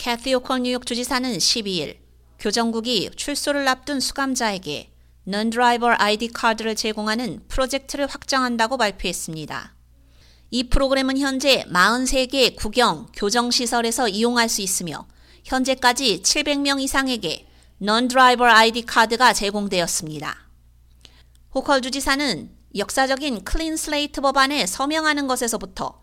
캐시 호컬 뉴욕 주지사는 12일 교정국이 출소를 앞둔 수감자에게 non-driver ID 카드를 제공하는 프로젝트를 확장한다고 발표했습니다. 이 프로그램은 현재 43개 구경 교정시설에서 이용할 수 있으며 현재까지 700명 이상에게 non-driver ID 카드가 제공되었습니다. 호컬 주지사는 역사적인 Clean Slate 법안에 서명하는 것에서부터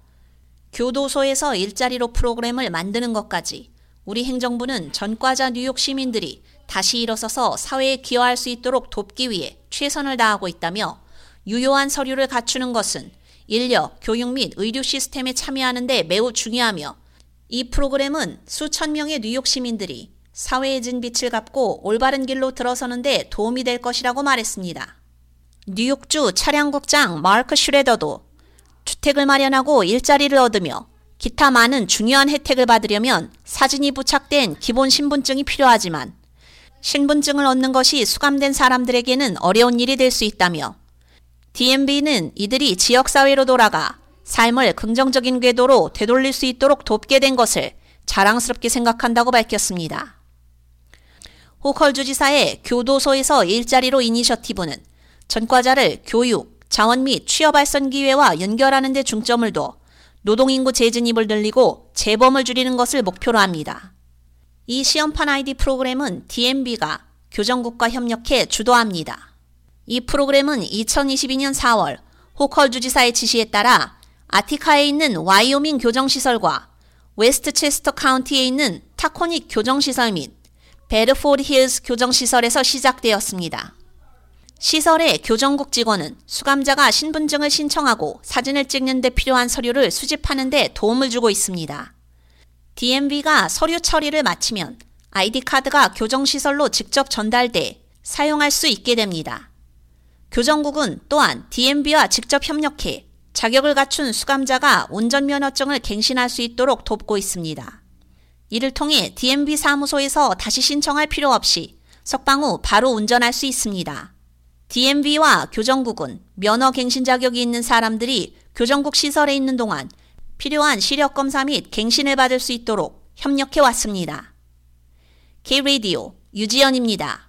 교도소에서 일자리로 프로그램을 만드는 것까지 우리 행정부는 전과자 뉴욕 시민들이 다시 일어서서 사회에 기여할 수 있도록 돕기 위해 최선을 다하고 있다며 유효한 서류를 갖추는 것은 인력, 교육 및 의료 시스템에 참여하는 데 매우 중요하며 이 프로그램은 수천 명의 뉴욕 시민들이 사회에 진 빛을 갚고 올바른 길로 들어서는 데 도움이 될 것이라고 말했습니다. 뉴욕주 차량국장 마크 슈레더도 주택을 마련하고 일자리를 얻으며 기타 많은 중요한 혜택을 받으려면 사진이 부착된 기본 신분증이 필요하지만 신분증을 얻는 것이 수감된 사람들에게는 어려운 일이 될 수 있다며 DMB는 이들이 지역사회로 돌아가 삶을 긍정적인 궤도로 되돌릴 수 있도록 돕게 된 것을 자랑스럽게 생각한다고 밝혔습니다. 호컬 주지사의 교도소에서 일자리로 이니셔티브는 전과자를 교육, 자원 및 취업 발전 기회와 연결하는 데 중점을 둬 노동인구 재진입을 늘리고 재범을 줄이는 것을 목표로 합니다. 이 시험판 아이디 프로그램은 DMV가 교정국과 협력해 주도합니다. 이 프로그램은 2022년 4월 호컬 주지사의 지시에 따라 아티카에 있는 와이오밍 교정시설과 웨스트체스터 카운티에 있는 타코닉 교정시설 및 베드포드 힐스 교정시설에서 시작되었습니다. 시설의 교정국 직원은 수감자가 신분증을 신청하고 사진을 찍는 데 필요한 서류를 수집하는 데 도움을 주고 있습니다. DMV가 서류 처리를 마치면 아이디 카드가 교정시설로 직접 전달돼 사용할 수 있게 됩니다. 교정국은 또한 DMV와 직접 협력해 자격을 갖춘 수감자가 운전면허증을 갱신할 수 있도록 돕고 있습니다. 이를 통해 DMV 사무소에서 다시 신청할 필요 없이 석방 후 바로 운전할 수 있습니다. DMV와 교정국은 면허 갱신 자격이 있는 사람들이 교정국 시설에 있는 동안 필요한 시력 검사 및 갱신을 받을 수 있도록 협력해 왔습니다. K-Radio 유지연입니다.